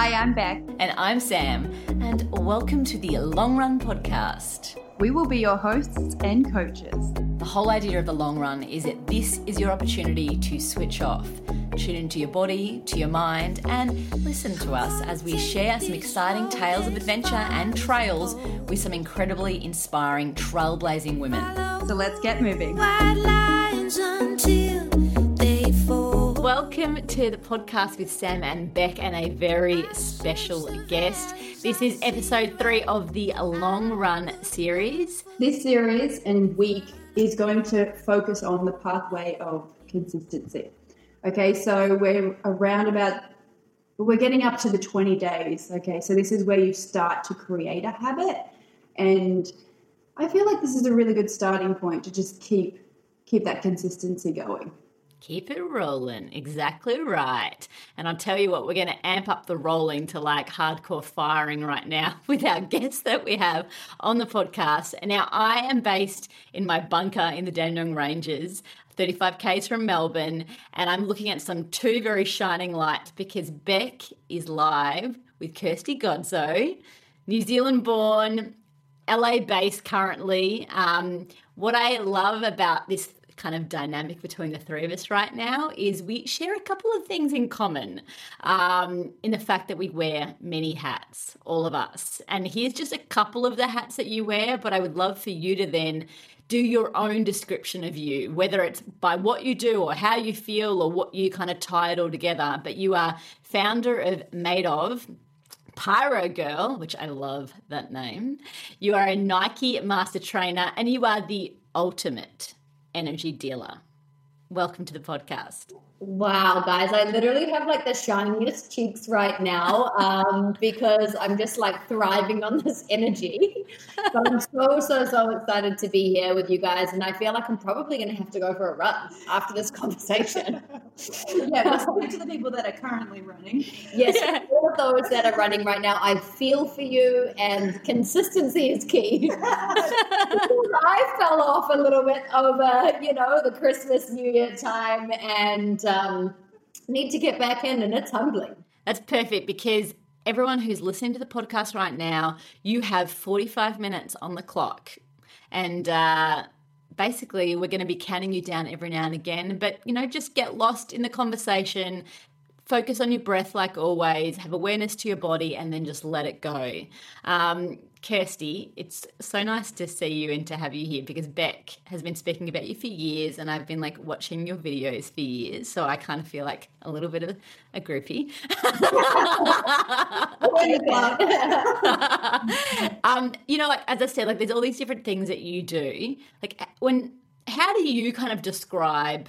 Hi, I'm Bec. And I'm Sam, and welcome to the Long Run Podcast. We will be your hosts and coaches. The whole idea of the long run is that this is your opportunity to switch off, tune into your body, to your mind, and listen to us as we share some exciting tales of adventure and trails with some incredibly inspiring, trailblazing women. So let's get moving. Welcome to the podcast with Sam and Bec and a very special guest. This is episode three of the Long Run series. This series and week is going to focus on the pathway of consistency. Okay, so we're around about, we're getting up to the 20 days. Okay, so this is where you start to create a habit. And I feel like this is a really good starting point to just keep keep that consistency going. Keep it rolling. Exactly right. And I'll tell you what, we're going to amp up the rolling to like hardcore firing right now with our guests that we have on the podcast. And now I am based in my bunker in the Dandenong Ranges, 35 Ks from Melbourne, and I'm looking at some two very shining lights because Bec is live with Kirsty Godso, New Zealand born, LA based currently. Um, what I love about this kind of dynamic between the three of us right now is we share a couple of things in common um, in the fact that we wear many hats, all of us. And here's just a couple of the hats that you wear, but I would love for you to then do your own description of you, whether it's by what you do or how you feel or what you kind of tie it all together. But you are founder of Made of, Pyro Girl, which I love that name. You are a Nike master trainer and you are the ultimate energy dealer. Welcome to the podcast. Wow, guys, I literally have like the shiniest cheeks right now um, because I'm just like thriving on this energy. But I'm so, so, so excited to be here with you guys. And I feel like I'm probably going to have to go for a run after this conversation. yeah, speak to the people that are currently running. Yes, yeah. all of those that are running right now, I feel for you, and consistency is key. I fell off a little bit over, you know, the Christmas, New Year time and um, need to get back in, and it's humbling. That's perfect because everyone who's listening to the podcast right now, you have 45 minutes on the clock. And uh, basically, we're going to be counting you down every now and again. But, you know, just get lost in the conversation. Focus on your breath like always, have awareness to your body, and then just let it go. Um, Kirsty, it's so nice to see you and to have you here because Bec has been speaking about you for years and I've been like watching your videos for years. So I kind of feel like a little bit of a groupie. um, you know, like, as I said, like there's all these different things that you do. Like when, how do you kind of describe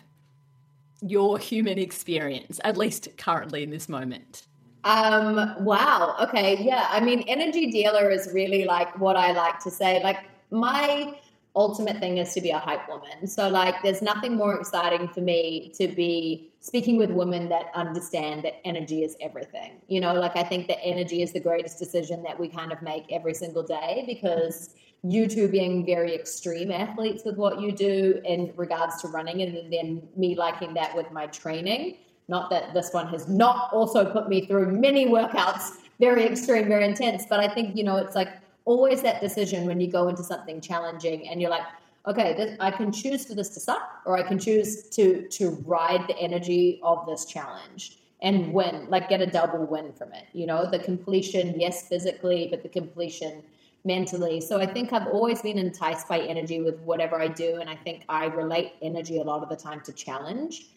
your human experience, at least currently in this moment? Um, wow. Okay. Yeah. I mean, energy dealer is really like what I like to say. Like, my ultimate thing is to be a hype woman. So, like, there's nothing more exciting for me to be speaking with women that understand that energy is everything. You know, like, I think that energy is the greatest decision that we kind of make every single day because you two being very extreme athletes with what you do in regards to running, and then me liking that with my training not that this one has not also put me through many workouts, very extreme, very intense, but I think, you know, it's like always that decision when you go into something challenging and you're like, okay, this, I can choose for this to suck or I can choose to to ride the energy of this challenge and win, like get a double win from it. You know, the completion, yes, physically, but the completion mentally. So I think I've always been enticed by energy with whatever I do. And I think I relate energy a lot of the time to challenge.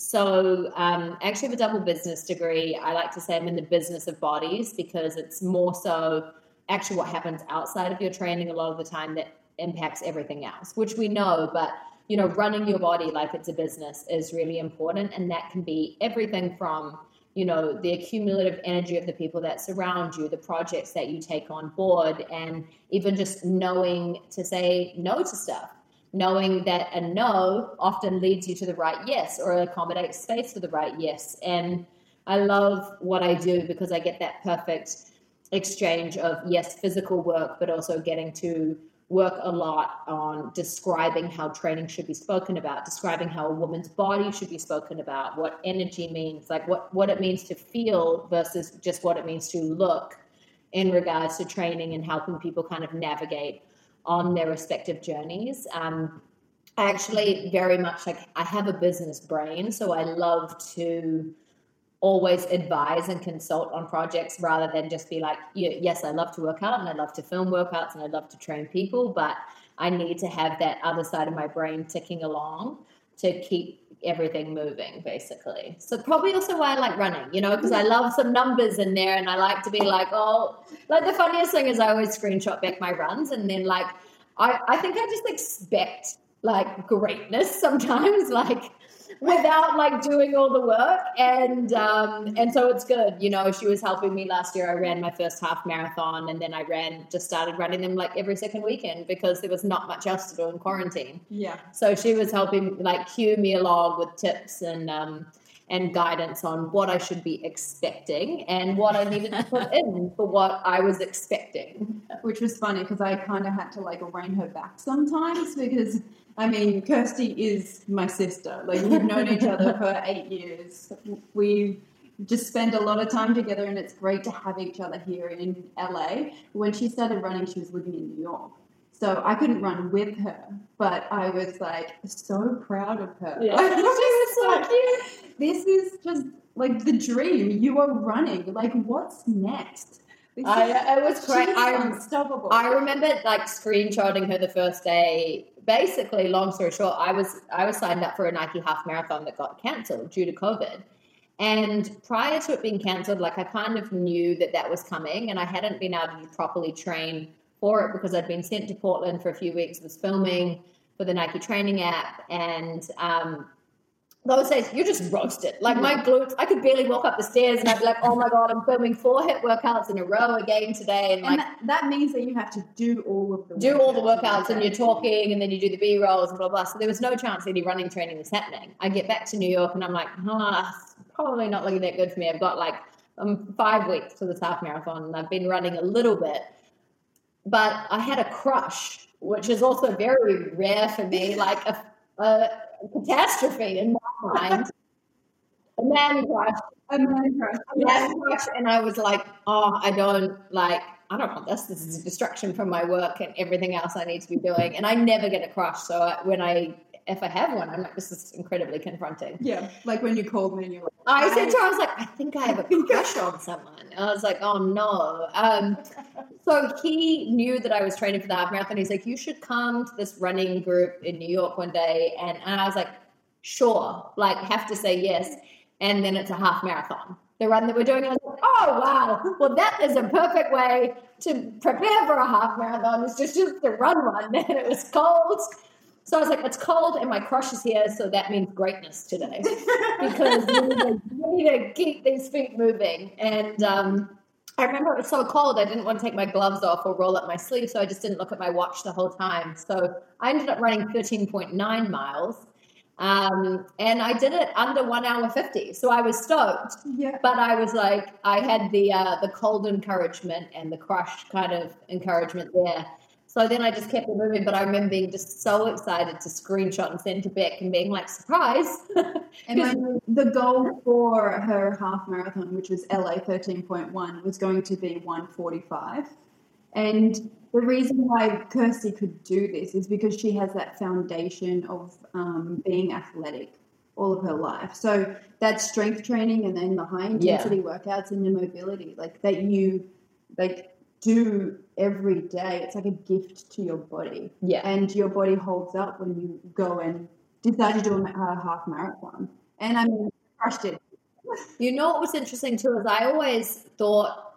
So, um, actually, have a double business degree. I like to say I'm in the business of bodies because it's more so actually what happens outside of your training a lot of the time that impacts everything else, which we know. But you know, running your body like it's a business is really important, and that can be everything from you know the accumulative energy of the people that surround you, the projects that you take on board, and even just knowing to say no to stuff knowing that a no often leads you to the right yes or accommodates space for the right yes. And I love what I do because I get that perfect exchange of yes, physical work, but also getting to work a lot on describing how training should be spoken about, describing how a woman's body should be spoken about, what energy means, like what, what it means to feel versus just what it means to look in regards to training and helping people kind of navigate on their respective journeys. Um, I actually very much like I have a business brain, so I love to always advise and consult on projects rather than just be like, yes, I love to work out and I love to film workouts and I love to train people, but I need to have that other side of my brain ticking along to keep everything moving basically. So probably also why I like running, you know, because I love some numbers in there and I like to be like, oh, like the funniest thing is I always screenshot back my runs and then like I, I think I just expect like greatness sometimes like without like doing all the work. And um and so it's good you know she was helping me last year. I ran my first half marathon and then i ran just started running them like every second weekend because there was not much else to do in quarantine. Yeah. So she was helping like cue me along with tips and um and guidance on what I should be expecting and what I needed to put in for what I was expecting. Which was funny because I kind of had to like rein her back sometimes because I mean, Kirsty is my sister. Like we've known each other for eight years. We just spend a lot of time together, and it's great to have each other here in LA. When she started running, she was living in New York. So I couldn't run with her, but I was like so proud of her. Yeah. She was so cute. This is just like the dream. You are running. Like, what's next? I, I was she's I, unstoppable. I remember like screenshotting her the first day. Basically, long story short, I was I was signed up for a Nike half marathon that got cancelled due to COVID. And prior to it being cancelled, like I kind of knew that that was coming, and I hadn't been able to properly train for it because I'd been sent to Portland for a few weeks, was filming for the Nike training app, and um, those days you're just roasted. Like my glutes, I could barely walk up the stairs, and I'd be like, "Oh my god, I'm filming four HIIT workouts in a row again today," and and like that, that means that you have to do all of the do all the workouts and you're talking and then you do the B rolls and blah blah. So there was no chance any running training was happening. I get back to New York and I'm like, ah, it's probably not looking that good for me. I've got like um, five weeks to this half marathon and I've been running a little bit, but I had a crush, which is also very rare for me, like a, a catastrophe in my mind. A man crush A man crush. yeah, crush, and I was like, oh, I don't like, I don't want this. This is a distraction from my work and everything else I need to be doing. And I never get a crush. So I, when I, if I have one, I'm like, this is incredibly confronting. Yeah, like when you called me and you're like, I said to her, I was like, I think I have a crush on someone. And I was like, oh no. Um, so he knew that I was training for the half marathon. He's like, you should come to this running group in New York one day. And, and I was like, sure, like have to say yes. And then it's a half marathon. The run that we're doing, I was like, oh wow, well that is a perfect way to prepare for a half marathon. It's just just to run one. And it was cold, so I was like, it's cold, and my crush is here, so that means greatness today because we need, to, we need to keep these feet moving. And um, I remember it was so cold, I didn't want to take my gloves off or roll up my sleeve, so I just didn't look at my watch the whole time. So I ended up running 13.9 miles. Um, and I did it under one hour 50. So I was stoked, yeah. but I was like, I had the, uh, the cold encouragement and the crush kind of encouragement there. So then I just kept it moving, but I remember being just so excited to screenshot and send to Bec and being like, surprise. And the goal for her half marathon, which was LA 13.1, was going to be 145. And the reason why Kirsty could do this is because she has that foundation of um, being athletic all of her life. So that strength training and then the high intensity workouts and the mobility, like that you like do every day. It's like a gift to your body. yeah. and your body holds up when you go and decide to do a a half marathon. And I mean, crushed it. You know what was interesting too is I always thought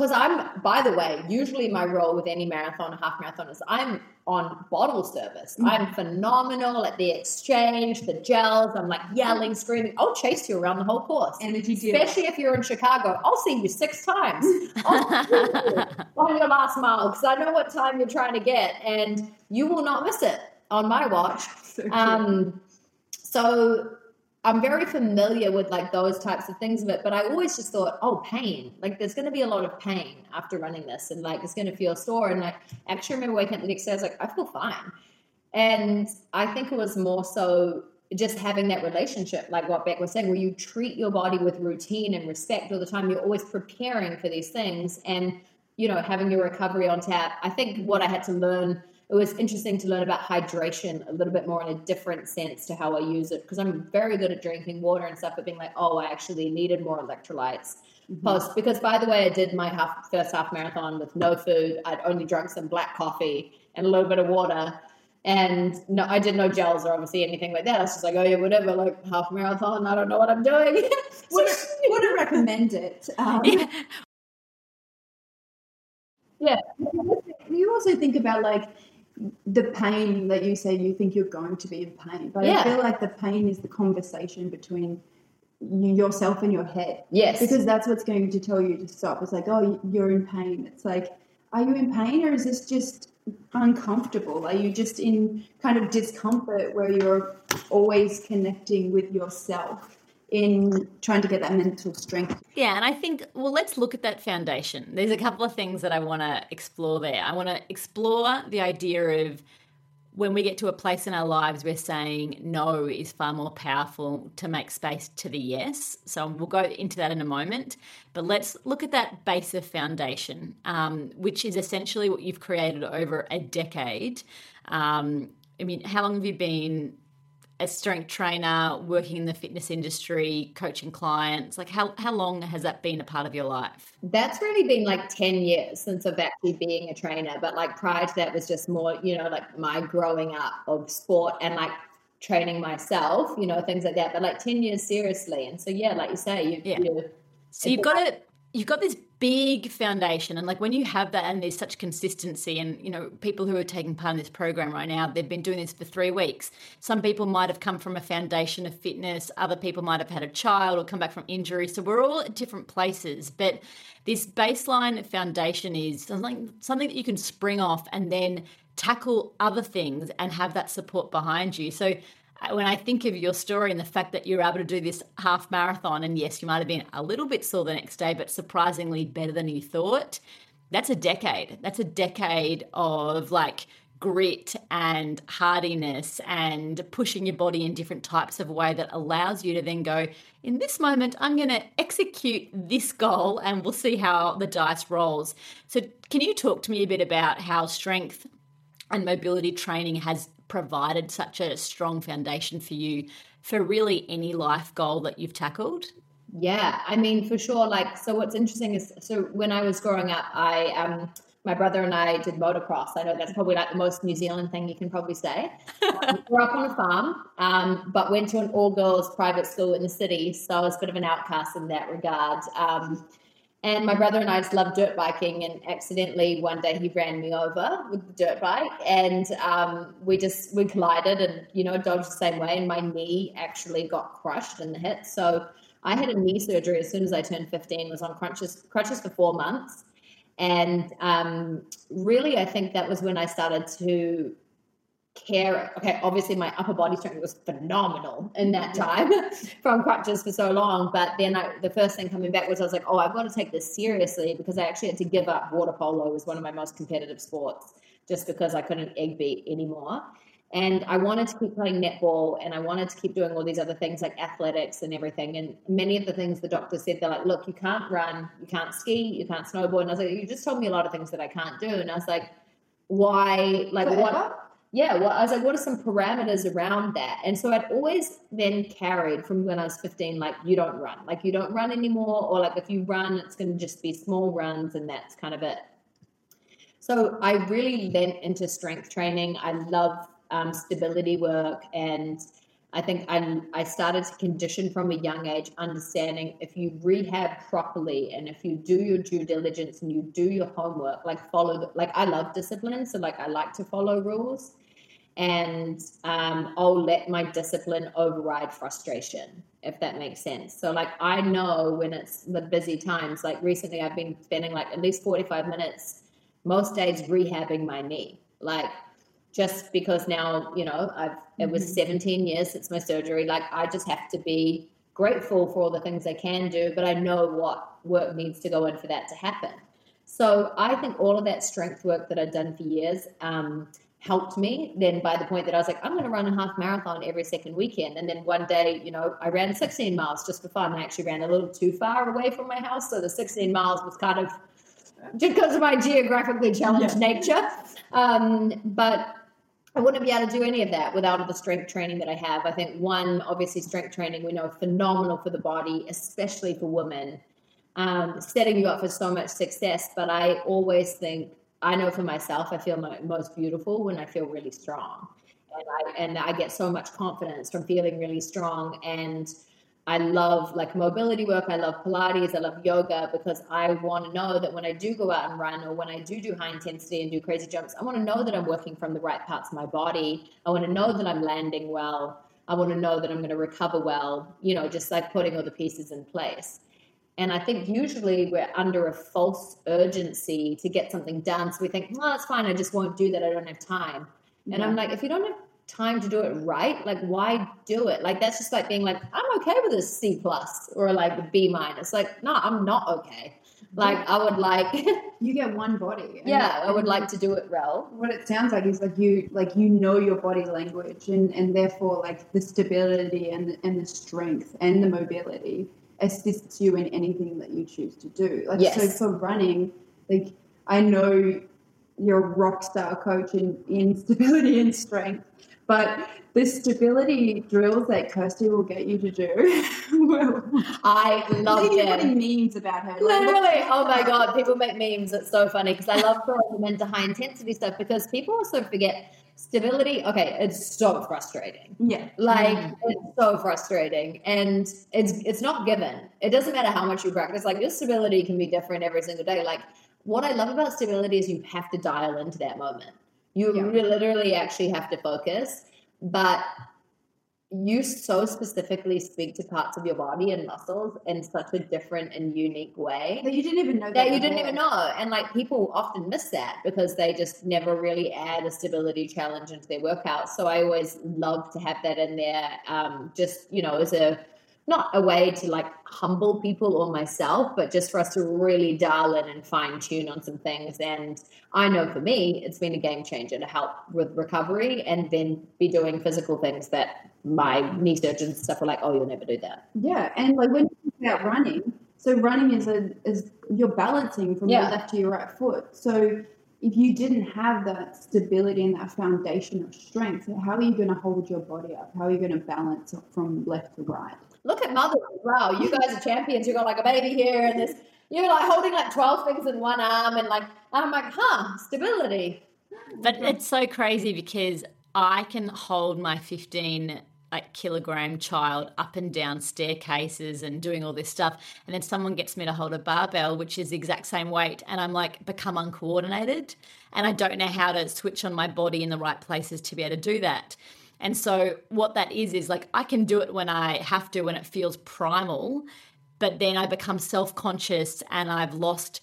because I'm by the way, usually my role with any marathon or half marathon is I'm on bottle service. Mm. I'm phenomenal at the exchange, the gels. I'm like yelling, screaming. I'll chase you around the whole course. Energy. Especially if you're in Chicago, I'll see you six times you on your last mile because I know what time you're trying to get, and you will not miss it on my watch. So. Um, so I'm very familiar with like those types of things of it, but I always just thought, oh, pain. Like there's going to be a lot of pain after running this, and like it's going to feel sore. And I actually remember waking up the next day, I was like, I feel fine. And I think it was more so just having that relationship, like what Bec was saying, where you treat your body with routine and respect all the time. You're always preparing for these things, and you know, having your recovery on tap. I think what I had to learn it was interesting to learn about hydration a little bit more in a different sense to how I use it because I'm very good at drinking water and stuff, but being like, oh, I actually needed more electrolytes. Mm-hmm. Post because by the way, I did my half first half marathon with no food. I'd only drunk some black coffee and a little bit of water. And no, I did no gels or obviously anything like that. I was just like, oh yeah, whatever, like half marathon. I don't know what I'm doing. would, would recommend it. Um, yeah. yeah. You also think about like the pain that you say you think you're going to be in pain, but yeah. I feel like the pain is the conversation between yourself and your head. Yes. Because that's what's going to tell you to stop. It's like, oh, you're in pain. It's like, are you in pain or is this just uncomfortable? Are you just in kind of discomfort where you're always connecting with yourself? In trying to get that mental strength. Yeah, and I think, well, let's look at that foundation. There's a couple of things that I want to explore there. I want to explore the idea of when we get to a place in our lives where saying no is far more powerful to make space to the yes. So we'll go into that in a moment. But let's look at that base of foundation, um, which is essentially what you've created over a decade. Um, I mean, how long have you been a strength trainer, working in the fitness industry, coaching clients? Like, how, how long has that been a part of your life? That's really been like 10 years since I've actually being a trainer. But like prior to that was just more, you know, like my growing up of sport and like training myself, you know, things like that. But like 10 years seriously. And so, yeah, like you say, you, yeah. you so you've got to you've got this big foundation. And like when you have that and there's such consistency and you know people who are taking part in this program right now they've been doing this for three weeks. Some people might have come from a foundation of fitness other people might have had a child or come back from injury. So we're all at different places. But this baseline foundation is something something that you can spring off and then tackle other things and have that support behind you. So when I think of your story and the fact that you're able to do this half marathon, and yes, you might have been a little bit sore the next day, but surprisingly better than you thought, that's a decade. That's a decade of like grit and hardiness and pushing your body in different types of way that allows you to then go, in this moment, I'm going to execute this goal and we'll see how the dice rolls. So, can you talk to me a bit about how strength and mobility training has provided such a strong foundation for you for really any life goal that you've tackled? Yeah, I mean, for sure. Like, so what's interesting is, so when I was growing up, I, um, my brother and I did motocross. I know that's probably like the most New Zealand thing you can probably say. Um, grew up on a farm, um, but went to an all girls private school in the city. So I was a bit of an outcast in that regard. Um, and my brother and I just love dirt biking. And accidentally, one day he ran me over with the dirt bike, and um, we just we collided, and you know, dodged the same way. And my knee actually got crushed in the hit. So I had a knee surgery as soon as I turned 15. Was on crutches crutches for four months, and um, really, I think that was when I started to care. Okay, obviously my upper body strength was phenomenal in that mm-hmm. time from crutches for so long. But then I, the first thing coming back was I was like, oh, I've got to take this seriously because I actually had to give up water polo was one of my most competitive sports just because I couldn't egg beat anymore. And I wanted to keep playing netball and I wanted to keep doing all these other things like athletics and everything. And many of the things the doctor said, they're like, look, you can't run, you can't ski, you can't snowboard. And I was like, you just told me a lot of things that I can't do. And I was like, why? Like, Forever? what? Yeah, well, I was like, what are some parameters around that? And so I'd always then carried from when I was 15, like, you don't run. Like, you don't run anymore. Or, like, if you run, it's going to just be small runs and that's kind of it. So I really went into strength training. I love um, stability work. And I think I, I started to condition from a young age, understanding if you rehab properly and if you do your due diligence and you do your homework, like follow, the, like I love discipline. So, like, I like to follow rules and um, I'll let my discipline override frustration, if that makes sense. So, like, I know when it's the busy times, like recently, I've been spending like at least 45 minutes most days rehabbing my knee. Like, just because now, you know, I've it was Mhm. 17 years since my surgery. Like I just have to be grateful for all the things I can do, but I know what work needs to go in for that to happen. So I think all of that strength work that I've done for years um, helped me. Then by the point that I was like, I'm going to run a half marathon every second weekend. And then one day, you know, I ran 16 miles just for fun. I actually ran a little too far away from my house. So the 16 miles was kind of just because of my geographically challenged nature. Um, but I wouldn't be able to do any of that without the strength training that I have. I think one, obviously, strength training we know phenomenal for the body, especially for women, um, setting you up for so much success. But I always think I know for myself, I feel my, most beautiful when I feel really strong, and I and I get so much confidence from feeling really strong and. I love like mobility work. I love Pilates. I love yoga because I want to know that when I do go out and run or when I do do high intensity and do crazy jumps, I want to know that I'm working from the right parts of my body. I want to know that I'm landing well. I want to know that I'm going to recover well, you know, just like putting all the pieces in place. And I think usually we're under a false urgency to get something done. So we think, well, it's fine. I just won't do that. I don't have time. And I'm like, if you don't have time to do it right, like why do it? Like that's just like being like, I'm okay with a C plus or like a B minus. Like, no, I'm not okay. Like I would like you get one body. and- yeah, I would like to do it well. What it sounds like is like you like you know your body language and and therefore like the stability and and the strength and the mobility assists you in anything that you choose to do. Like so for running, like I know you're a rock star coach in, in stability and strength, but the stability drills that Kirsty will get you to do. well, I love them. putting memes about her. like, Literally, oh my god, people make memes. It's so funny because I love throwing them into high intensity stuff because people also forget stability. Okay, it's so frustrating. Yeah. Like Mm. it's so frustrating, and it's it's not given. It doesn't matter how much you practice. Like your stability can be different every single day. Like what I love about stability is you have to dial into that moment. You Yeah. literally actually have to focus, but you so specifically speak to parts of your body and muscles in such a different and unique way That you didn't even know that, that you didn't even know. And like people often miss that because they just never really add a stability challenge into their workouts. So I always love to have that in there, um, just you know, as a not a way to like humble people or myself, but just for us to really dial in and fine tune on some things. And I know for me, it's been a game changer to help with recovery and then be doing physical things that my knee surgeons and stuff are like, oh, you'll never do that. Yeah, and like when you think about running, so running is a is you're balancing from Yeah. your left to your right foot. So if you didn't have that stability and that foundation of strength, how are you going to hold your body up? How are you going to balance from left to right? Look at mothers. Wow, you guys are champions. You got like a baby here and this. You're like holding like 12 things in one arm and like, I'm like, huh, stability. But it's so crazy because I can hold my 15 like kilogram child up and down staircases and doing all this stuff and then someone gets me to hold a barbell which is the exact same weight and I'm like become uncoordinated and I don't know how to switch on my body in the right places to be able to do that. And so what that is is like I can do it when I have to when it feels primal but then I become self-conscious and I've lost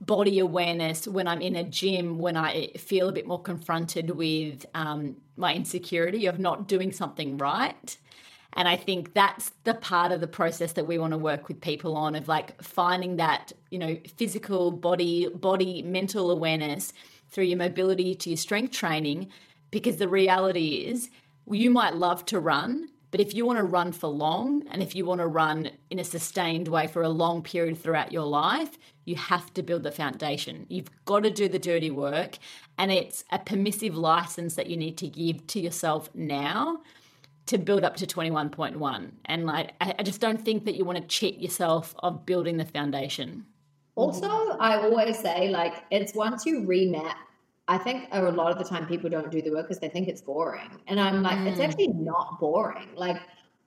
body awareness when I'm in a gym, when I feel a bit more confronted with um, my insecurity of not doing something right. And I think that's the part of the process that we want to work with people on of like finding that, you know, physical body, body, mental awareness through your mobility to your strength training. Because the reality is, you might love to run, but if you want to run for long and if you want to run in a sustained way for a long period throughout your life, you have to build the foundation. You've got to do the dirty work. And it's a permissive license that you need to give to yourself now to build up to 21.1. And like, I just don't think that you want to cheat yourself of building the foundation. Also, I always say, like, it's once you remap, I think a lot of the time people don't do the work because they think it's boring. And I'm like, it's Mm. actually not boring. Like,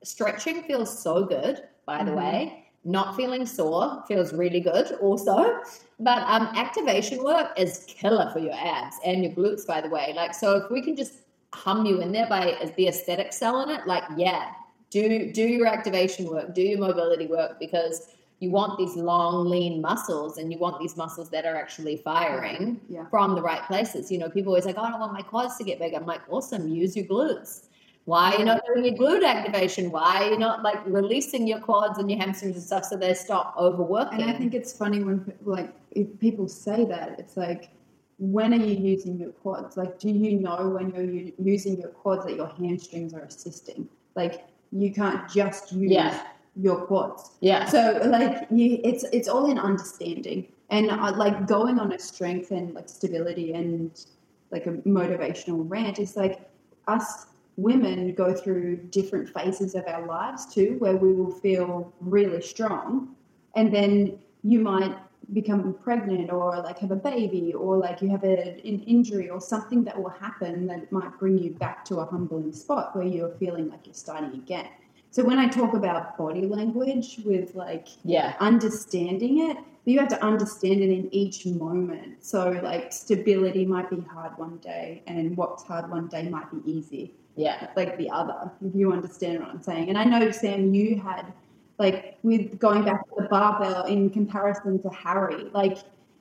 stretching feels so good, by the Mhm. way. Not feeling sore feels really good, also. But um, activation work is killer for your abs and your glutes, by the way. Like, so if we can just hum you in there by the aesthetic selling it, like, yeah, do do your activation work, do your mobility work because you want these long, lean muscles and you want these muscles that are actually firing Yeah. from the right places. You know, people always like, oh, I don't want my quads to get big. I'm like, awesome, use your glutes. Why are you not doing your glute activation? Why are you not like releasing your quads and your hamstrings and stuff so they stop overworking? And I think it's funny when like if people say that, it's like, when are you using your quads? Like, do you know when you're u- using your quads that your hamstrings are assisting? Like, you can't just use Yeah. Your quads. yeah. So like you, it's it's all in understanding and uh, like going on a strength and like stability and like a motivational rant is like us women go through different phases of our lives too, where we will feel really strong, and then you might become pregnant or like have a baby or like you have a, an injury or something that will happen that might bring you back to a humbling spot where you're feeling like you're starting again. So when I talk about body language with like yeah. understanding it, you have to understand it in each moment. So like stability might be hard one day and what's hard one day might be easy Yeah. like the other, if you understand what I'm saying. And I know, Sam, you had, like, with going back to the barbell in comparison to Harry, like,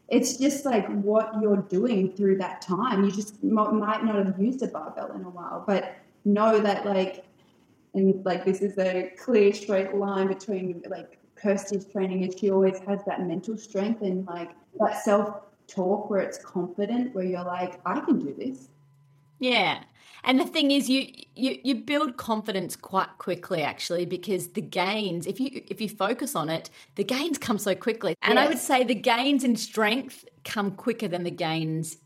it's just like what you're doing through that time. You just might not have used a barbell in a while, but know that, like, and like, this is a clear, straight line between, like, Kirsty's training, and she always has that mental strength and, like, that self talk where it's confident, where you're like, I can do this. Yeah. And the thing is you, you you build confidence quite quickly actually because the gains if you if you focus on it the gains come so quickly. And I would say the gains in strength come quicker than the gains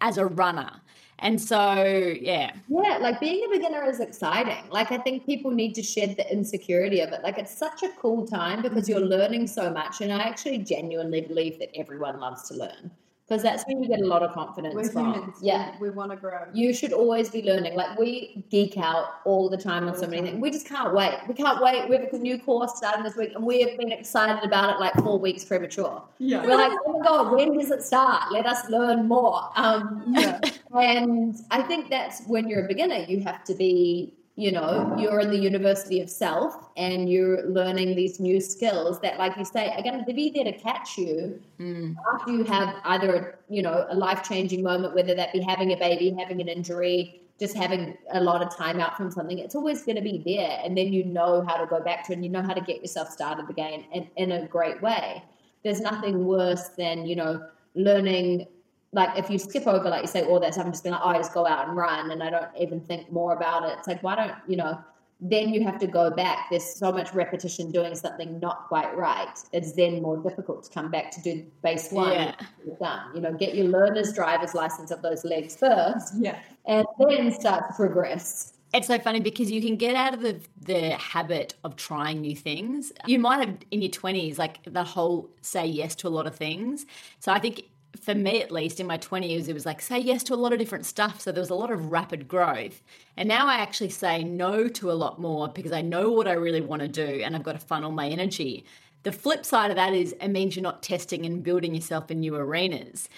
as a runner. And so yeah. Yeah, like being a beginner is exciting. Like I think people need to shed the insecurity of it. Like it's such a cool time because you're mm-hmm. learning so much, and I actually genuinely believe that everyone loves to learn because that's when you get a lot of confidence We're from. humans. Yeah. We, we want to grow. You should always be learning. Like we geek out all the time on so many things. We just can't wait. We can't wait. We have a new course starting this week, and we have been excited about it like four weeks premature. Yeah. We're like, oh my god, when does it start? Let us learn more. Um, Yeah. and I think that's when you're a beginner, you have to be, you know, you're in the university of self and you're learning these new skills that, like you say, are going to be there to catch you Mm. after you have either, you know, a life changing moment, whether that be having a baby, having an injury, just having a lot of time out from something. It's always going to be there. And then you know how to go back to it and you know how to get yourself started again in, in a great way. There's nothing worse than, you know, learning like if you skip over, like you say, all that stuff and just be like, oh, I just go out and run and I don't even think more about it. It's like, why don't, you know, then you have to go back. There's so much repetition doing something not quite right. It's then more difficult to come back to do base one. Yeah. Done. You know, get your learner's driver's license of those legs first Yeah. and then start to progress. It's so funny because you can get out of the, the habit of trying new things. You might have in your 20s, like the whole say yes to a lot of things. So I think for me, at least in my 20s, it was like say yes to a lot of different stuff. So there was a lot of rapid growth. And now I actually say no to a lot more because I know what I really want to do and I've got to funnel my energy. The flip side of that is it means you're not testing and building yourself in new arenas.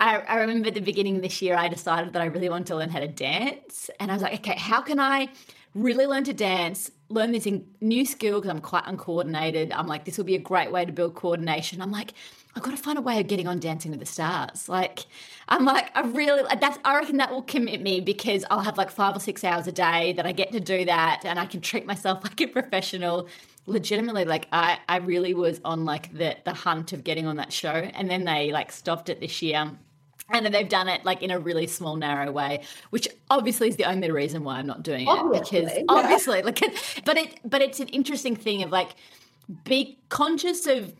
I, I remember at the beginning of this year, I decided that I really wanted to learn how to dance. And I was like, okay, how can I really learn to dance, learn this new skill because I'm quite uncoordinated? I'm like, this will be a great way to build coordination. I'm like, I've got to find a way of getting on Dancing with the Stars. Like, I'm like, I really, that's, I reckon that will commit me because I'll have like five or six hours a day that I get to do that and I can treat myself like a professional legitimately like I, I really was on like the the hunt of getting on that show and then they like stopped it this year and then they've done it like in a really small narrow way which obviously is the only reason why i'm not doing it because Obviously. obviously like but it but it's an interesting thing of like be conscious of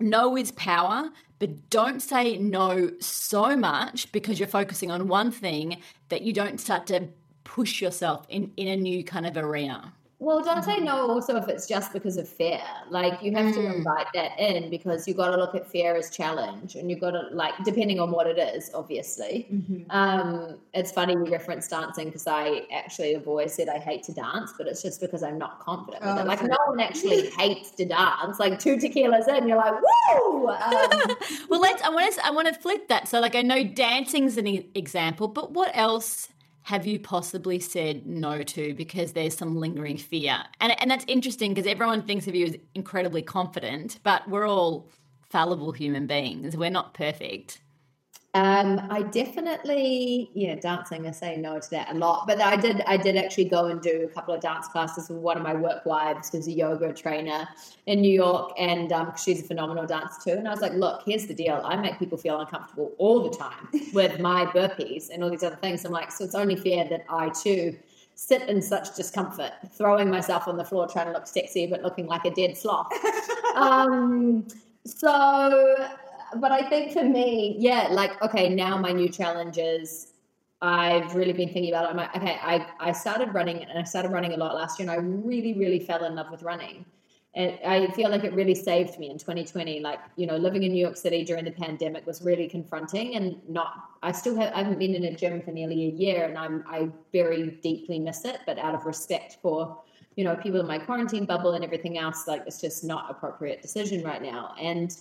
no is power but don't say no so much because you're focusing on one thing that you don't start to push yourself in in a new kind of arena Well, don't say no also if it's just because of fear. Like you have to Mm. invite that in because you got to look at fear as challenge and you've got to like, depending on what it is, obviously. Um, it's funny you reference dancing because I actually have always said I hate to dance, but it's just because I'm not confident with Oh, it. Like no one actually hates to dance. Like two tequilas in, you're like, woo! Um, well let's i want to i want to flip that so like i know dancing's an e- example but what else have you possibly said no to because there's some lingering fear? And, and that's interesting because everyone thinks of you as incredibly confident, but we're all fallible human beings. We're not perfect. Um, I definitely, yeah, dancing. I say no to that a lot, but I did. I did actually go and do a couple of dance classes with one of my work wives, who's a yoga trainer in New York, and um, she's a phenomenal dancer too. And I was like, look, here's the deal. I make people feel uncomfortable all the time with my burpees and all these other things. I'm like, so it's only fair that I too sit in such discomfort, throwing myself on the floor, trying to look sexy, but looking like a dead sloth. um, so but I think for me, yeah, like okay, now my new challenge is I've really been thinking about it. I'm like, okay, I, I started running and I started running a lot last year and I really, really fell in love with running. And I feel like it really saved me in 2020. Like, you know, living in New York City during the pandemic was really confronting and not, I still have, I haven't been in a gym for nearly a year and I'm, I very deeply miss it, but out of respect for, you know, people in my quarantine bubble and everything else, like it's just not appropriate decision right now. And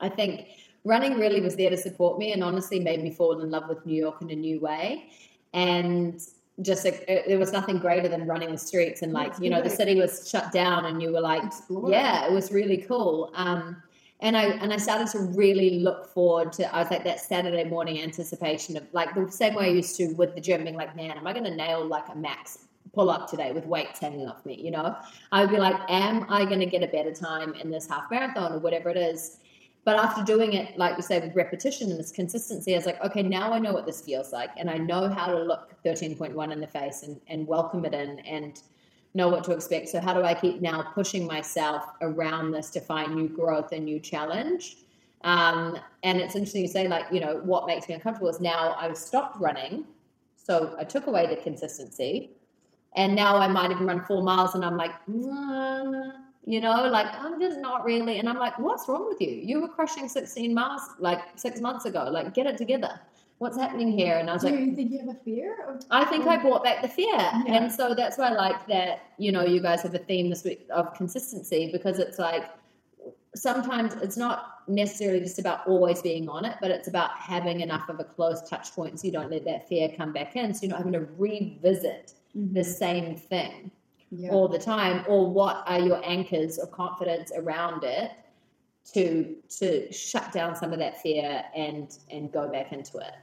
I think running really was there to support me and honestly made me fall in love with New York in a new way. And just there was nothing greater than running the streets and like, you know, the city was shut down and you were like, yeah, it was really cool. Um, and I and I started to really look forward to I was like that Saturday morning anticipation of like the same way I used to with the gym being like, man, am I gonna nail like a max pull up today with weights hanging off me, you know? I would be like, am I gonna get a better time in this half marathon or whatever it is? But after doing it, like we say, with repetition and this consistency, I was like, okay, now I know what this feels like. And I know how to look 13.1 in the face and, and welcome it in and know what to expect. So, how do I keep now pushing myself around this to find new growth and new challenge? Um, and it's interesting you say, like, you know, what makes me uncomfortable is now I've stopped running. So, I took away the consistency. And now I might even run four miles and I'm like, mm, you know, like I'm just not really. And I'm like, what's wrong with you? You were crushing 16 miles like six months ago. Like, get it together. What's happening here? And I was Do like, you think you have a fear? Of, I think I brought back the fear. Yeah. And so that's why I like that, you know, you guys have a theme this week of consistency because it's like sometimes it's not necessarily just about always being on it, but it's about having enough of a close touch point so you don't let that fear come back in. So you're not having to revisit Mm-hmm. the same thing yeah. all the time or what are your anchors of confidence around it to to shut down some of that fear and and go back into it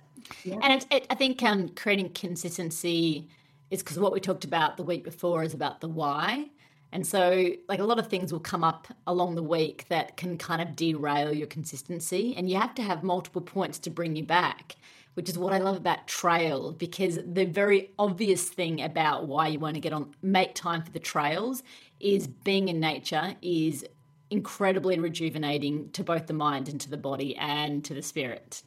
Yeah. And it's, it, I think um, creating consistency is because what we talked about the week before is about the why. And so, like a lot of things will come up along the week that can kind of derail your consistency, and you have to have multiple points to bring you back, which is what I love about trail because the very obvious thing about why you want to get on, make time for the trails is being in nature is incredibly rejuvenating to both the mind and to the body and to the spirit.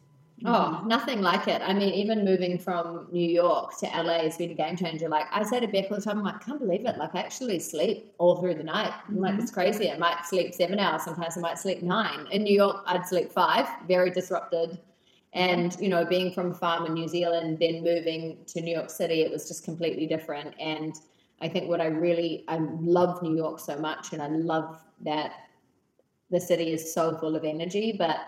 Oh, nothing like it. I mean, even moving from New York to LA has been a game changer. Like I say to Bec all the time, I'm like, I can't believe it. Like I actually sleep all through the night. I'm like, mm-hmm. it's crazy. I might sleep seven hours. Sometimes I might sleep nine. In New York, I'd sleep five, very disrupted. Mm-hmm. And, you know, being from a farm in New Zealand, then moving to New York City, it was just completely different. And I think what I really, I love New York so much and I love that the city is so full of energy, but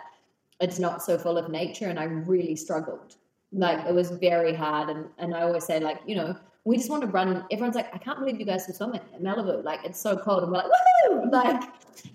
it's not so full of nature and I really struggled. Like it was very hard and, and I always say like, you know, we just want to run everyone's like, I can't believe you guys were swimming in Malibu. Like it's so cold and we're like, woohoo! Like,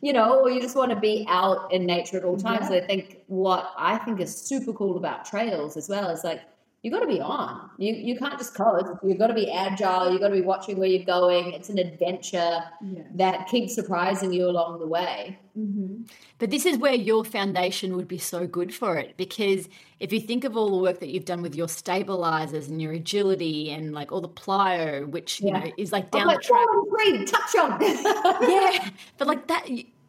you know, or you just want to be out in nature at all times. Yeah. I think what I think is super cool about trails as well is like you got to be on. You you can't just coast. You've got to be agile. You've got to be watching where you're going. It's an adventure Yeah. that keeps surprising you along the way. Mm-hmm. But this is where your foundation would be so good for it because if you think of all the work that you've done with your stabilizers and your agility and like all the plyo, which you know is like I'm down like, the track. "Four and three, touch on. yeah, but like that,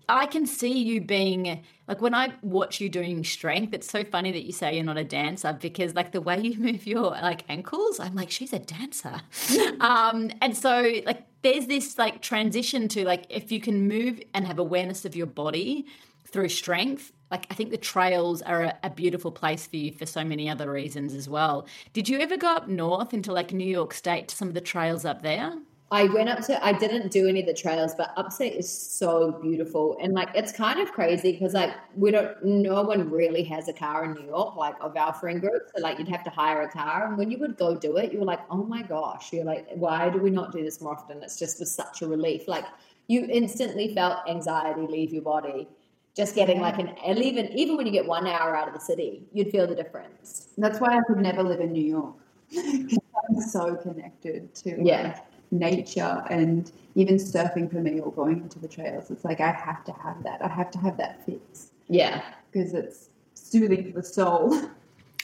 I can see you being like when I watch you doing strength. It's so funny that you say you're not a dancer because like the way you move your like ankles, I'm like she's a dancer. um, and so like there's this like transition to like if you can move and have awareness of your body through strength. Like I think the trails are a, a beautiful place for you for so many other reasons as well. Did you ever go up north into like New York State to some of the trails up there? I went up to, I didn't do any of the trails, but upstate is so beautiful. And like, it's kind of crazy because like, we don't, no one really has a car in New York, like of our friend group. So like, you'd have to hire a car. And when you would go do it, you were like, oh my gosh, you're like, why do we not do this more often? It's just was such a relief. Like, you instantly felt anxiety leave your body. Just getting like an, and even even when you get one hour out of the city, you'd feel the difference. That's why I could never live in New York. I'm so connected to like, Yeah. Nature and even surfing for me or going into the trails. It's like I have to have that. I have to have that fix Yeah. because it's soothing for the soul.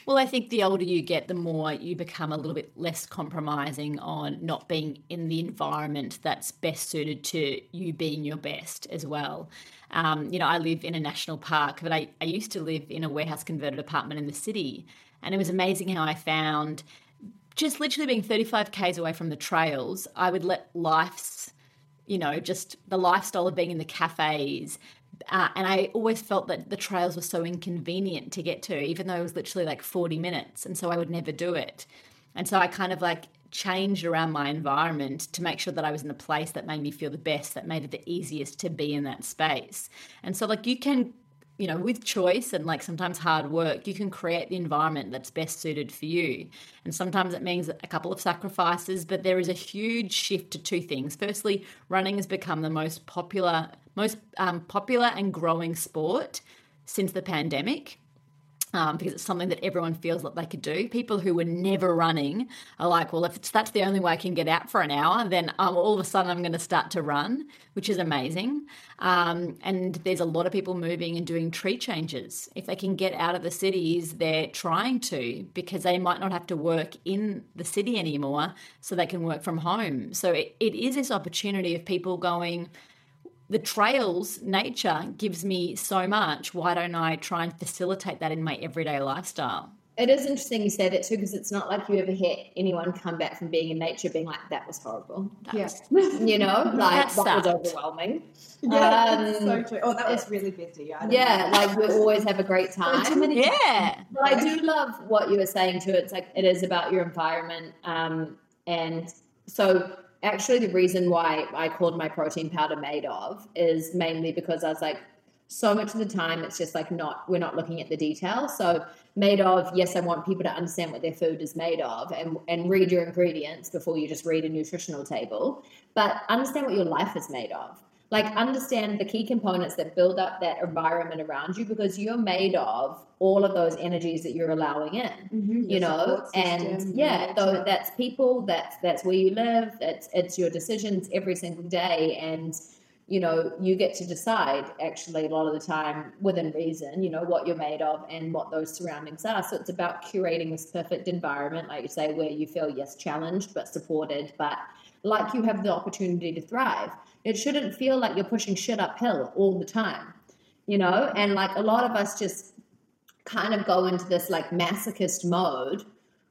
Well, I think the older you get, the more you become a little bit less compromising on not being in the environment that's best suited to you being your best as well. Um, you know, I live in a national park, but I, I used to live in a warehouse converted apartment in the city. And it was amazing how I found just literally being 35 Ks away from the trails, I would let life's, you know, just the lifestyle of being in the cafes. Uh, and I always felt that the trails were so inconvenient to get to, even though it was literally like 40 minutes. And so I would never do it. And so I kind of like changed around my environment to make sure that I was in a place that made me feel the best, that made it the easiest to be in that space. And so, like, you can you know, with choice and like sometimes hard work, you can create the environment that's best suited for you. And sometimes it means a couple of sacrifices, but there is a huge shift to two things. Firstly, running has become the most popular, most um, popular and growing sport since the pandemic. Um, because it's something that everyone feels like they could do. People who were never running are like, well, if that's the only way I can get out for an hour, then um, all of a sudden I'm going to start to run, which is amazing. Um, and there's a lot of people moving and doing tree changes. If they can get out of the cities, they're trying to because they might not have to work in the city anymore, so they can work from home. So it, it is this opportunity of people going, the trails nature gives me so much why don't i try and facilitate that in my everyday lifestyle It is interesting you say that too, because it's not like you ever hear anyone come back from being in nature being like, that was horrible. That Yes. was- You know, like That that, was overwhelming. Yeah, Um, that's so true. Oh, that was really busy. I Yeah, know. like we always have a great Too time. many yeah But I do love what you were saying too. It's like it is about your environment. Um, and so actually the reason why I called my protein powder made of is mainly because I was like, so much of the time it's just like not we're not looking at the details. So made of, yes, I want people to understand what their food is made of and, and read your ingredients before you just read a nutritional table. But understand what your life is made of like understand the key components that build up that environment around you because you're made of all of those energies that you're allowing in Mhm, you your know? and system, yeah so that's people that's that's where you live it's it's your decisions every single day and you know you get to decide actually a lot of the time within reason you know what you're made of and what those surroundings are. So it's about curating this perfect environment like you say where you feel yes challenged but supported but like you have the opportunity to thrive it shouldn't feel like you're pushing shit uphill all the time you know and like a lot of us just kind of go into this like masochist mode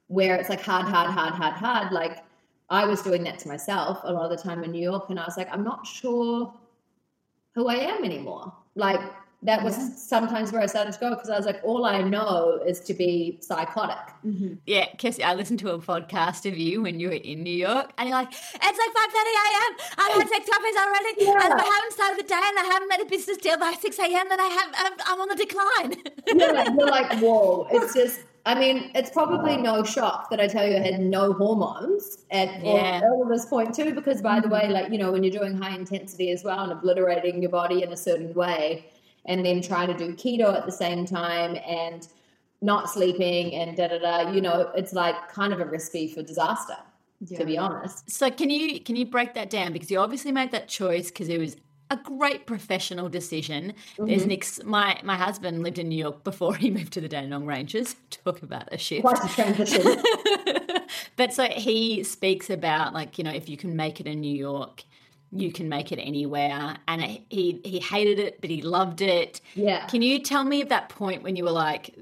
where it's like hard, hard, hard, hard, hard. Like I was doing that to myself a lot of the time in New York, and I was like, I'm not sure who I am anymore. Like that was Yeah. sometimes where I started to go because I was like, all I know is to be psychotic. Mhm. yeah Kirsty, i listened to a podcast of you when you were in new york and you're like it's like 5.30 a.m i've had six coffees already Yeah. and i haven't started the day and i haven't made a business deal by 6 a.m then i have I'm, I'm on the decline You're like, you're like, whoa. It's just, I mean, it's probably no shock that I tell you I had no hormones at all- Yeah. all, of this point too, because by the way, like, you know, when you're doing high intensity as well and obliterating your body in a certain way, and then trying to do keto at the same time and not sleeping and da da da, you know, it's like kind of a recipe for disaster, Yeah. to be honest. So can you can you break that down because you obviously made that choice because it was a great professional decision. There's mm-hmm. an ex- my my husband lived in New York before he moved to the Dandenong Ranges. Talk about a shift. Quite a transition. but so he speaks about like you know if you can make it in New York, you can make it anywhere. And it, he he hated it, but he loved it. yeah. Can you tell me of that point when you were like,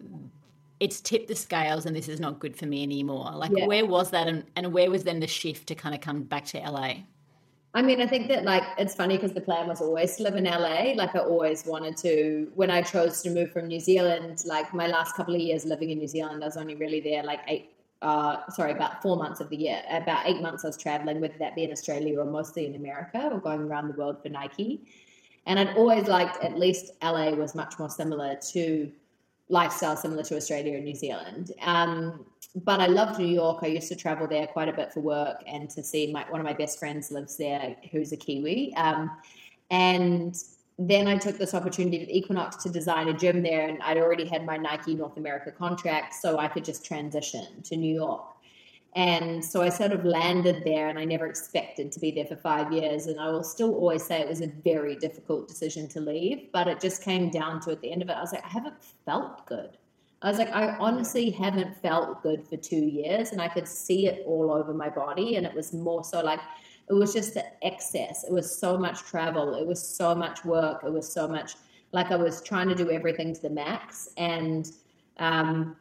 it's tipped the scales and this is not good for me anymore? Like, Yeah. where was that and, and where was then the shift to kind of come back to LA? I mean, I think that like it's funny because the plan was always to live in LA. Like I always wanted to. When I chose to move from New Zealand, like my last couple of years living in New Zealand, I was only really there like eight uh, sorry, about four months of the year. About eight months I was traveling, whether that be in Australia or mostly in America or going around the world for Nike. And I'd always liked, at least LA was much more similar to lifestyle, similar to Australia and New Zealand. Um, but I loved New York. I used to travel there quite a bit for work and to see my one of my best friends lives there, who's a Kiwi. Um, and then I took this opportunity with Equinox to design a gym there, and I'd already had my Nike North America contract, so I could just transition to New York. And so I sort of landed there, and I never expected to be there for five years. And I will still always say it was a very difficult decision to leave, but it just came down to at the end of it, I was like, I haven't felt good. I was like, I honestly haven't felt good for two years, and I could see it all over my body. And it was more so like, it was just the excess. It was so much travel. It was so much work. It was so much like I was trying to do everything to the max. And um,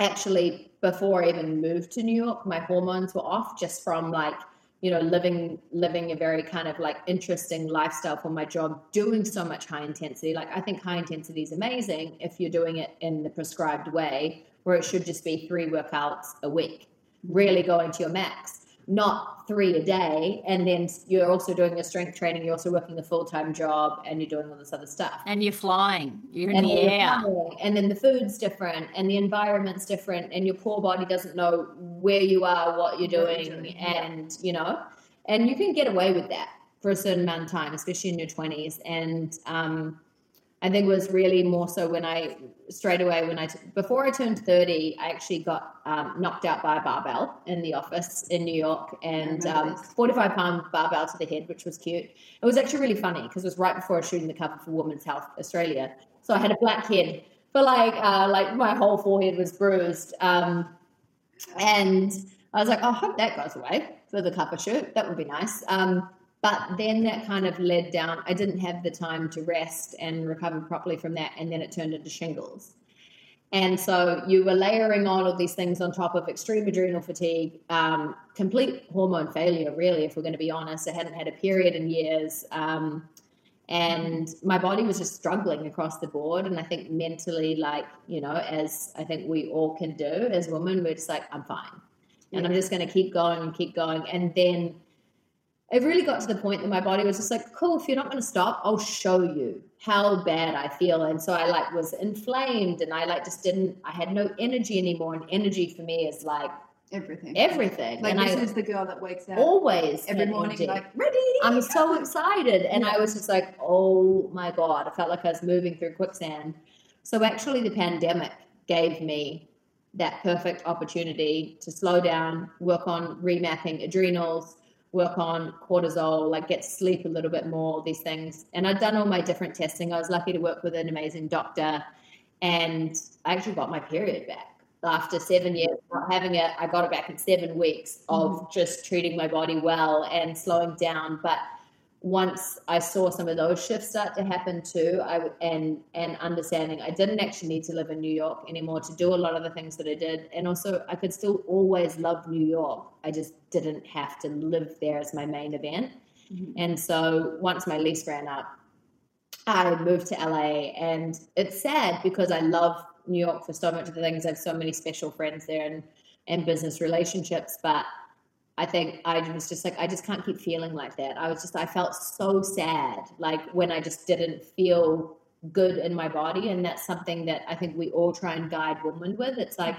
actually, before I even moved to New York, my hormones were off just from like you know living living a very kind of like interesting lifestyle for my job doing so much high intensity like i think high intensity is amazing if you're doing it in the prescribed way where it should just be three workouts a week really going to your max not three a day and then you're also doing your strength training you're also working a full-time job and you're doing all this other stuff And you're flying. You're in and the air. flying, and then the food's different and the environment's different and your poor body doesn't know where you are what you're What doing you're doing, and you know and you can get away with that for a certain amount of time especially in your 20s and um, i think it was really more so when i straight away when i t- before i turned 30 i actually got um, knocked out by a barbell in the office in new york and um, 45 pound barbell to the head which was cute it was actually really funny because it was right before I was shooting the cover for Women's Health Australia. So I had a black head, but like uh, like my whole forehead was bruised. Um, and I was like, oh, I hope that goes away for the cover shoot. That would be nice. Um, but then that kind of led down. I didn't have the time to rest and recover properly from that, and then it turned into shingles. And so you were layering on all these things on top of extreme adrenal fatigue, um, complete hormone failure, really, if we're going to be honest. I hadn't had a period in years. Um, and my body was just struggling across the board. And I think mentally, like, you know, as I think we all can do as women, we're just like, I'm fine. And I'm just going to keep going and keep going. And then it really got to the point that my body was just like, cool, if you're not going to stop, I'll show you how bad I feel. And so I like was inflamed and I like just didn't, I had no energy anymore. And energy for me is like Everything. everything. Like and this I is the girl that wakes up always every morning, energy. like ready. I'm so excited. And Yeah. I was just like, oh my God. I felt like I was moving through quicksand. So actually, the pandemic gave me that perfect opportunity to slow down, work on remapping adrenals, work on cortisol, like get sleep a little bit more, these things. And I'd done all my different testing. I was lucky to work with an amazing doctor. And I actually got my period back. After seven years not having it, I got it back in seven weeks of mm-hmm. just treating my body well and slowing down. But once I saw some of those shifts start to happen too, I and and understanding I didn't actually need to live in New York anymore to do a lot of the things that I did, and also I could still always love New York. I just didn't have to live there as my main event. Mhm. And so once my lease ran up, I moved to LA, and it's sad because I love New York for so much of the things. I have so many special friends there and and business relationships, but I think I was just like, I just can't keep feeling like that. I was just, I felt so sad, like when I just didn't feel good in my body. And that's something that I think we all try and guide women with. It's like,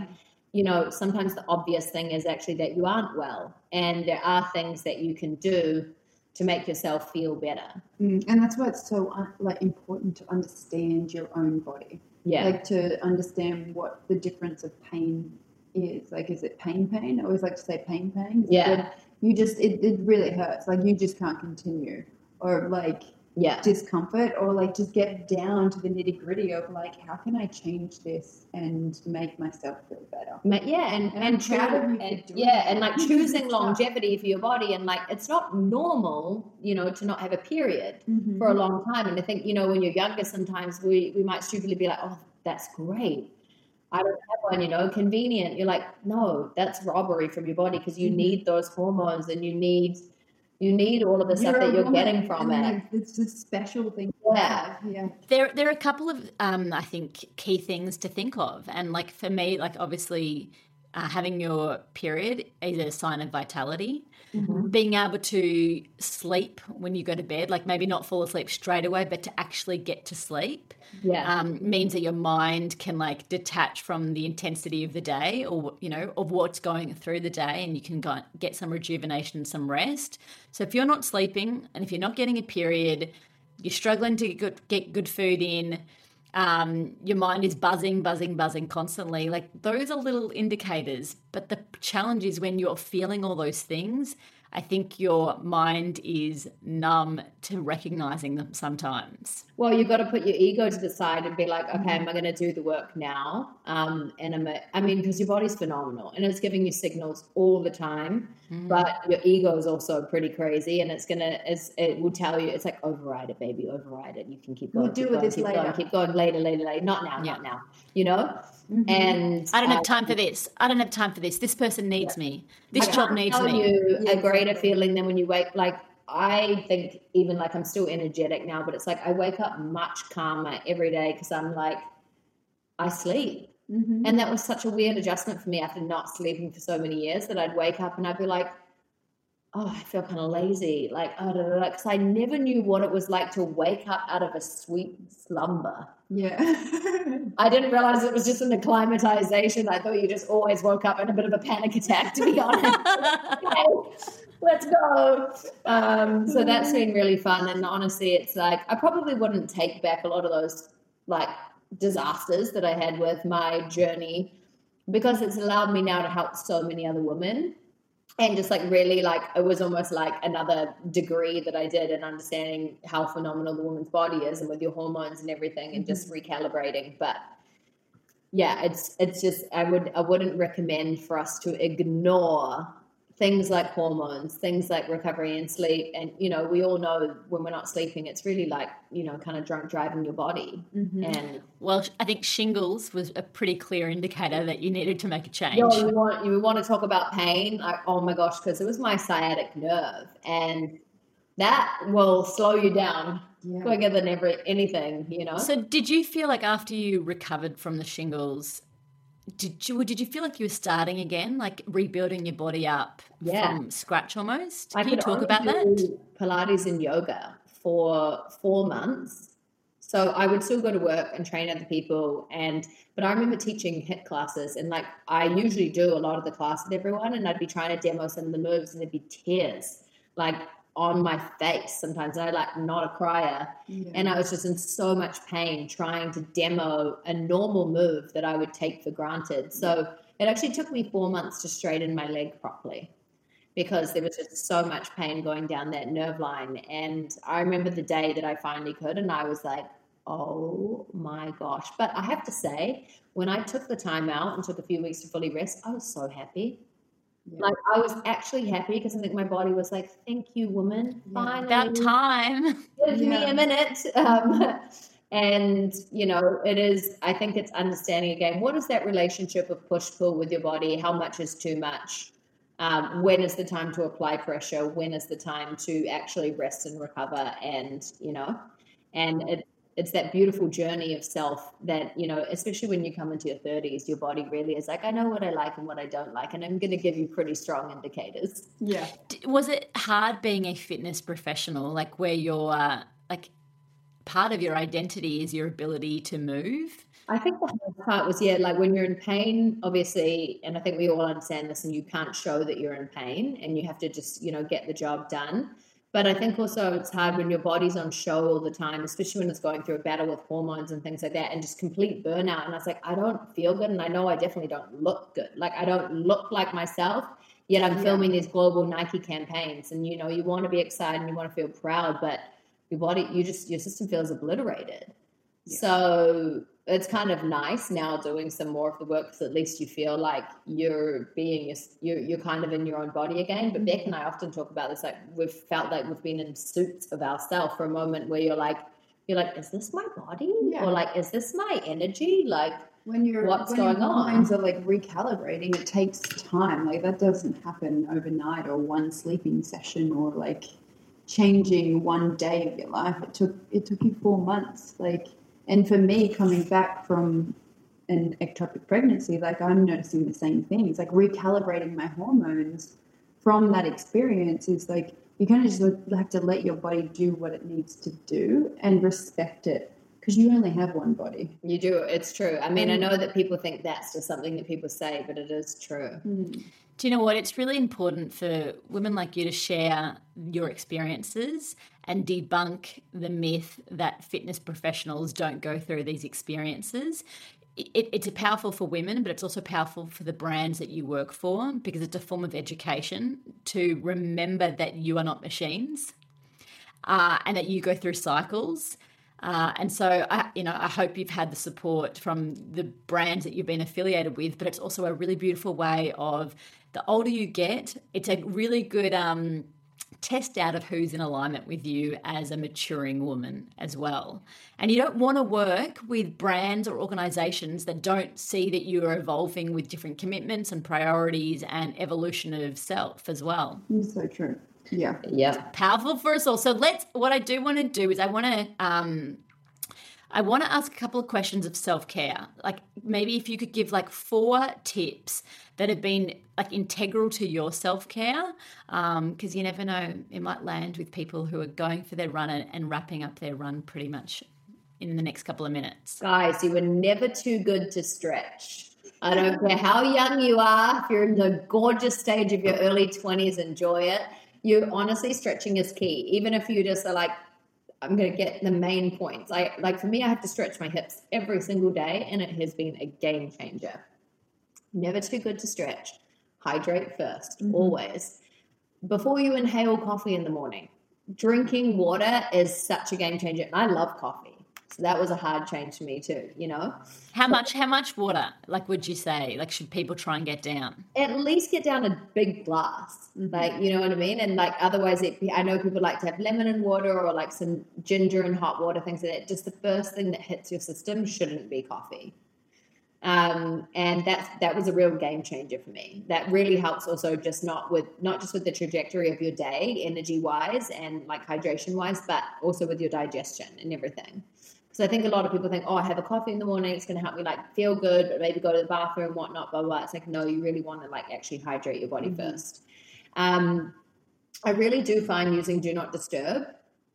you know, sometimes the obvious thing is actually that you aren't well. And there are things that you can do to make yourself feel better. Mm, and that's why it's so uh, like important to understand your own body. Yeah. Like to understand what the difference of pain is. Like, is it pain? Pain? I always like to say pain. Pain. Yeah. You just it, it really hurts. Like you just can't continue, or like yeah. discomfort, or like just get down to the nitty gritty of like how can I change this and make myself feel better. Yeah, and And and, I'm proud of choo- you for and- yeah, that. and like choosing longevity for your body, and like it's not normal, you know, to not have a period Mm-hmm. for a long time. And I think you know when you're younger, sometimes we we might stupidly be like, oh, that's great. I don't have one, you know, convenient. You're like, no, that's robbery from your body because you Mhm. need those hormones and you need you need all of the stuff You're a that you're woman, getting from it. it's a special thing. Yeah. yeah. There, there are a couple of, um, I think, key things to think of, and like for me, like obviously, uh, having your period is a sign of vitality. Mm-hmm. Being able to sleep when you go to bed, like maybe not fall asleep straight away, but to actually get to sleep, Yeah. um, means that your mind can like detach from the intensity of the day or you know of what's going through the day and you can go, get some rejuvenation some rest so if you're not sleeping and if you're not getting a period you're struggling to get good, get good food in um, your mind is buzzing buzzing buzzing constantly. Like those are little indicators but the challenge is when you're feeling all those things i think your mind is numb to recognizing them sometimes. Well, you've got to put your ego to the side and be like, okay, am I going to do the work now? Um, and I'm, I, I mean, because your body's phenomenal and it's giving you signals all the time, Mm. but your ego is also pretty crazy and it's going to, it's, it will tell you, it's like, override it, baby, override it. You can keep going. We'll keep deal with going, this keep later. Going, keep going later, later, later. Not now, Yeah. not now, you know? Mhm. And I don't have uh, time for this. I don't have time for this. This person needs me. This I job needs me. you Yeah, a greater exactly. feeling than when you wake. Like I think, even like I'm still energetic now, but it's like I wake up much calmer every day because I'm like, I sleep, Mhm. and that was such a weird adjustment for me after not sleeping for so many years that I'd wake up and I'd be like. Oh, I feel kind of lazy. Like, oh, because I never knew what it was like to wake up out of a sweet slumber. Yeah. I didn't realize it was just an acclimatization. I thought you just always woke up in a bit of a panic attack, to be honest. okay, let's go. Um, so that's been really fun. And honestly, it's like I probably wouldn't take back a lot of those like disasters that I had with my journey because it's allowed me now to help so many other women. And just like really like it was almost like another degree that I did in understanding how phenomenal the woman's body is and with your hormones and everything and just mm-hmm. recalibrating. But yeah, it's it's just I would I wouldn't recommend for us to ignore things like hormones, things like recovery and sleep. And you know, we all know when we're not sleeping, it's really like you know, kind of drunk driving your body. Mhm. And well, I think shingles was a pretty clear indicator that you needed to make a change. yo, you want you want to talk about pain? Like, oh my gosh, because it was my sciatic nerve, and that will slow you down Yeah. quicker than every anything. You know. So, did you feel like after you recovered from the shingles, did you did you feel like you were starting again, like rebuilding your body up Yeah. from scratch almost? I Can you talk about that? Pilates and yoga for four months. So I would still go to work and train other people and but I remember teaching HIIT classes and like I usually do a lot of the class with everyone and I'd be trying to demo some of the moves and there'd be tears like on my face sometimes I like not a crier Yeah. and I was just in so much pain trying to demo a normal move that I would take for granted. So it actually took me four months to straighten my leg properly because there was just so much pain going down that nerve line. And I remember the day that I finally could, and I was like, oh my gosh. But I have to say, when I took the time out and took a few weeks to fully rest, I was so happy. Yeah. Like I was actually happy because I think my body was like, "Thank you, woman. Yeah. Finally, About time. give me a minute. Um, and you know, it is. I think it's understanding again what is that relationship of push pull with your body? How much is too much? Um, when is the time to apply pressure? When is the time to actually rest and recover? And you know, and it, it's that beautiful journey of self that you know, especially when you come into your thirties, your body really is like, I know what I like and what I don't like, and I'm going to give you pretty strong indicators. yeah. Was it hard being a fitness professional, like where your uh, like part of your identity is your ability to move? I think the hard part was, yeah, like when you're in pain, obviously, and I think we all understand this, and you can't show that you're in pain and you have to just, you know, get the job done. But I think also it's hard when your body's on show all the time, especially when it's going through a battle with hormones and things like that, and just complete burnout. And I was like, I don't feel good, and I know I definitely don't look good. Like I don't look like myself. Yet I'm Yeah. filming these global Nike campaigns, and you know, you want to be excited and you want to feel proud, but your body, you just your system feels obliterated. Yeah. So it's kind of nice now doing some more of the work because at least you feel like you're being you're, you're kind of in your own body again. But Bec and I often talk about this like we've felt like we've been in suits of ourselves for a moment where you're like you're like is this my body Yeah. or like is this my energy like When you're What's when going your on? hormones are like recalibrating, it takes time. Like that doesn't happen overnight or one sleeping session or like changing one day of your life. It took it took you four months. Like and for me coming back from an ectopic pregnancy, like I'm noticing the same thing. It's like recalibrating my hormones from that experience is like you kind of just have to let your body do what it needs to do and respect it because you only have one body. You do. It's true. I mean, I Mm. know that people think that's just something that people say, but it is true. Do you know what? It's really important for women like you to share your experiences and debunk the myth that fitness professionals don't go through these experiences. It, it's powerful for women, but it's also powerful for the brands that you work for because it's a form of education to remember that you are not machines uh, and that you go through cycles. Uh, and so, I, you know, I hope you've had the support from the brands that you've been affiliated with. But it's also a really beautiful way of the older you get, it's a really good um, test out of who's in alignment with you as a maturing woman as well. And you don't want to work with brands or organizations that don't see that you are evolving with different commitments and priorities and evolution of self as well It's so true. Yeah. Yep. powerful for us all. So let's. What I do want to do is I want to. Um, I want to ask a couple of questions of self care. Like maybe if you could give like four tips that have been like integral to your self care, because um, you never know, it might land with people who are going for their run and, and wrapping up their run pretty much in the next couple of minutes. Guys, you were never too good to stretch. I don't care how young you are, if you're in the gorgeous stage of your early 20s, enjoy it. You honestly, stretching is key. Even if you just are like, I'm going to get the main points. I like for me, I have to stretch my hips every single day, and it has been a game changer. Never too good to stretch. Hydrate 1st mm-hmm. always. Before you inhale coffee in the morning, drinking water is such a game changer. And I love coffee. So that was a hard change for me too, you know? How much? How much water? Like, would you say? Like, should people try and get down? At least get down a big glass. Like, you know what I mean? And like, otherwise, it, I know people like to have lemon and water or like some ginger and hot water, things like that. Just the first thing that hits your system shouldn't be coffee. Um, and that's that was a real game changer for me. That really helps also just not with not just with the trajectory of your day, energy wise and like hydration wise, but also with your digestion and everything. Because I think a lot of people think, oh, I have a coffee in the morning, it's going to help me like feel good, but maybe go to the bathroom, whatnot, blah blah. It's like no, you really want to like actually hydrate your body first. Um, I really do find using Do Not Disturb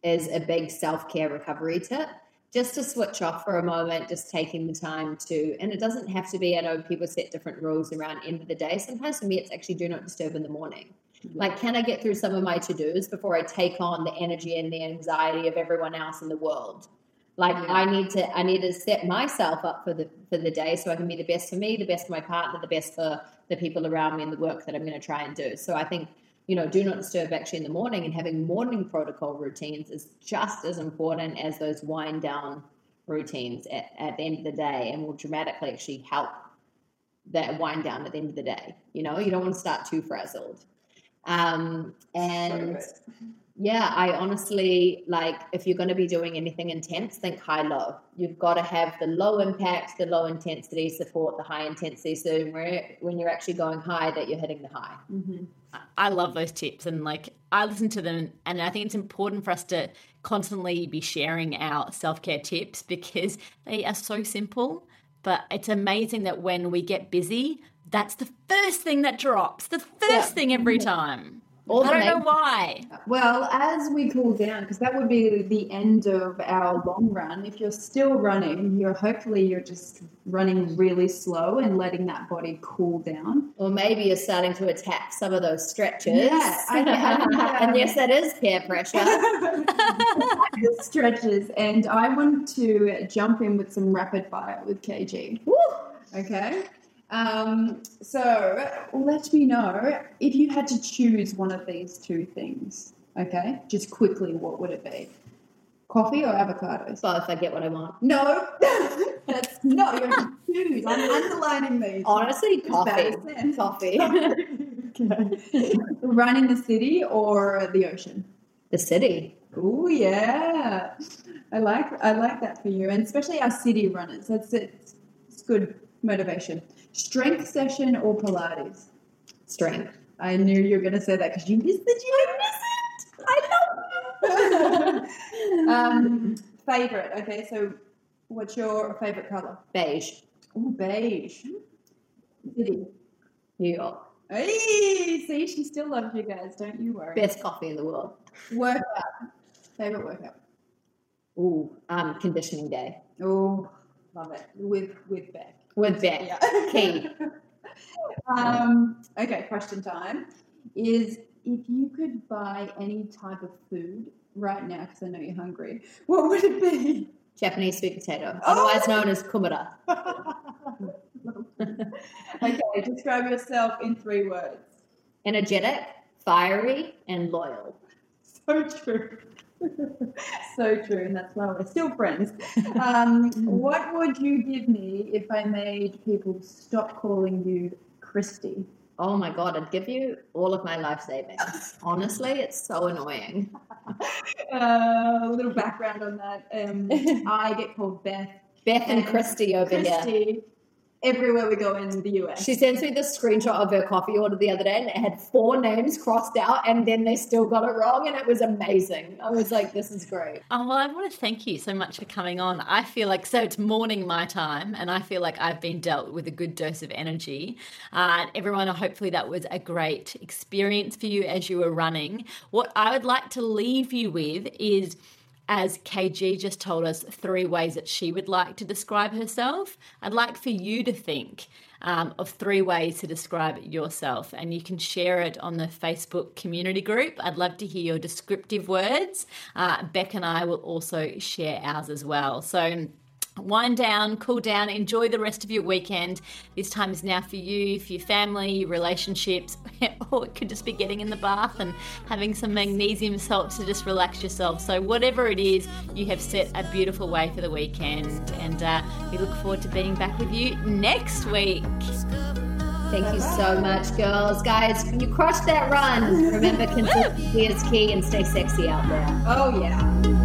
is a big self care recovery tip. Just to switch off for a moment, just taking the time to, and it doesn't have to be. I know people set different rules around end of the day. Sometimes for me, it's actually do not disturb in the morning. Like, can I get through some of my to dos before I take on the energy and the anxiety of everyone else in the world? Like, Yeah. I need to, I need to set myself up for the for the day so I can be the best for me, the best for my partner, the best for the people around me and the work that I'm going to try and do. So I think you know, do not disturb actually in the morning and having morning protocol routines is just as important as those wind down routines at, at the end of the day and will dramatically actually help that wind down at the end of the day. You know, you don't want to start too frazzled. Um, and yeah, I honestly like if you're going to be doing anything intense, think high low. You've got to have the low impact, the low intensity support the high intensity. So when, when you're actually going high, that you're hitting the high. Mm-hmm. I love those tips and like I listen to them and I think it's important for us to constantly be sharing our self-care tips because they are so simple but it's amazing that when we get busy that's the first thing that drops the first Yeah. thing every time All I don't know why Well, as we cool down, because that would be the end of our long run. If you're still running, you're hopefully you're just running really slow and letting that body cool down. Or maybe you're starting to attack some of those stretches. Yeah, I- I think, and yes, that is peer pressure. Stretches, and I want to jump in with some rapid fire with KG. Woo! Okay. Um, so let me know if you had to choose one of these two things. Okay, just quickly, what would it be? Coffee or avocados? Both, I get what I want. No, that's no. You have to choose. I'm underlining these. Honestly, coffee. Coffee. okay. Run in the city or the ocean? the city. Oh yeah, I like I like that for you, and especially our city runners. That's it. It's good motivation. Strength session or Pilates? Strength. I knew you were going to say that because you missed it. You missed it. I love it. um, favorite. Okay, so what's your favorite color? Beige. Oh, beige. City. New York. Hey, see, she still loves you guys. Don't you worry. Best coffee in the world. Workout. Favorite workout. Ooh, um, conditioning day Oh, love it. With with Bec. With Bec. Yeah. Key. um, okay, question time is if you could buy any type of food right now, because I know you're hungry, what would it be? Japanese sweet potato, Oh! otherwise known as kumara. okay, describe yourself in three words. Energetic, fiery, and loyal. So true. so true, and that's why we're still friends. Um, what would you give me if I made people stop calling you Christy? Oh my god, I'd give you all of my life savings. Honestly, it's so annoying. Uh, a little background on that. Um, I get called Beth. Beth and Christy over here. Christy everywhere we go in the US. She sends me this screenshot of her coffee order the other day and it had four names crossed out and then they still got it wrong and it was amazing. I was like, this is great. Oh, well, I want to thank you so much for coming on. I feel like, so it's morning my time, and I feel like I've been dealt with a good dose of energy. Uh, everyone, hopefully, that was a great experience for you as you were running. What I would like to leave you with is as KG just told us three ways that she would like to describe herself, I'd like for you to think um, of three ways to describe yourself, and you can share it on the Facebook community group. I'd love to hear your descriptive words. Uh, Bec and I will also share ours as well. So, wind down, cool down, enjoy the rest of your weekend. This time is now for you, for your family, your relationships, or it could just be getting in the bath and having some magnesium salts to just relax yourself. So, whatever it is, you have set a beautiful way for the weekend, and uh, we look forward to being back with you next week. Thank you so much, girls. Guys, you crushed that run. Remember, consistency is key and stay sexy out there. oh, yeah.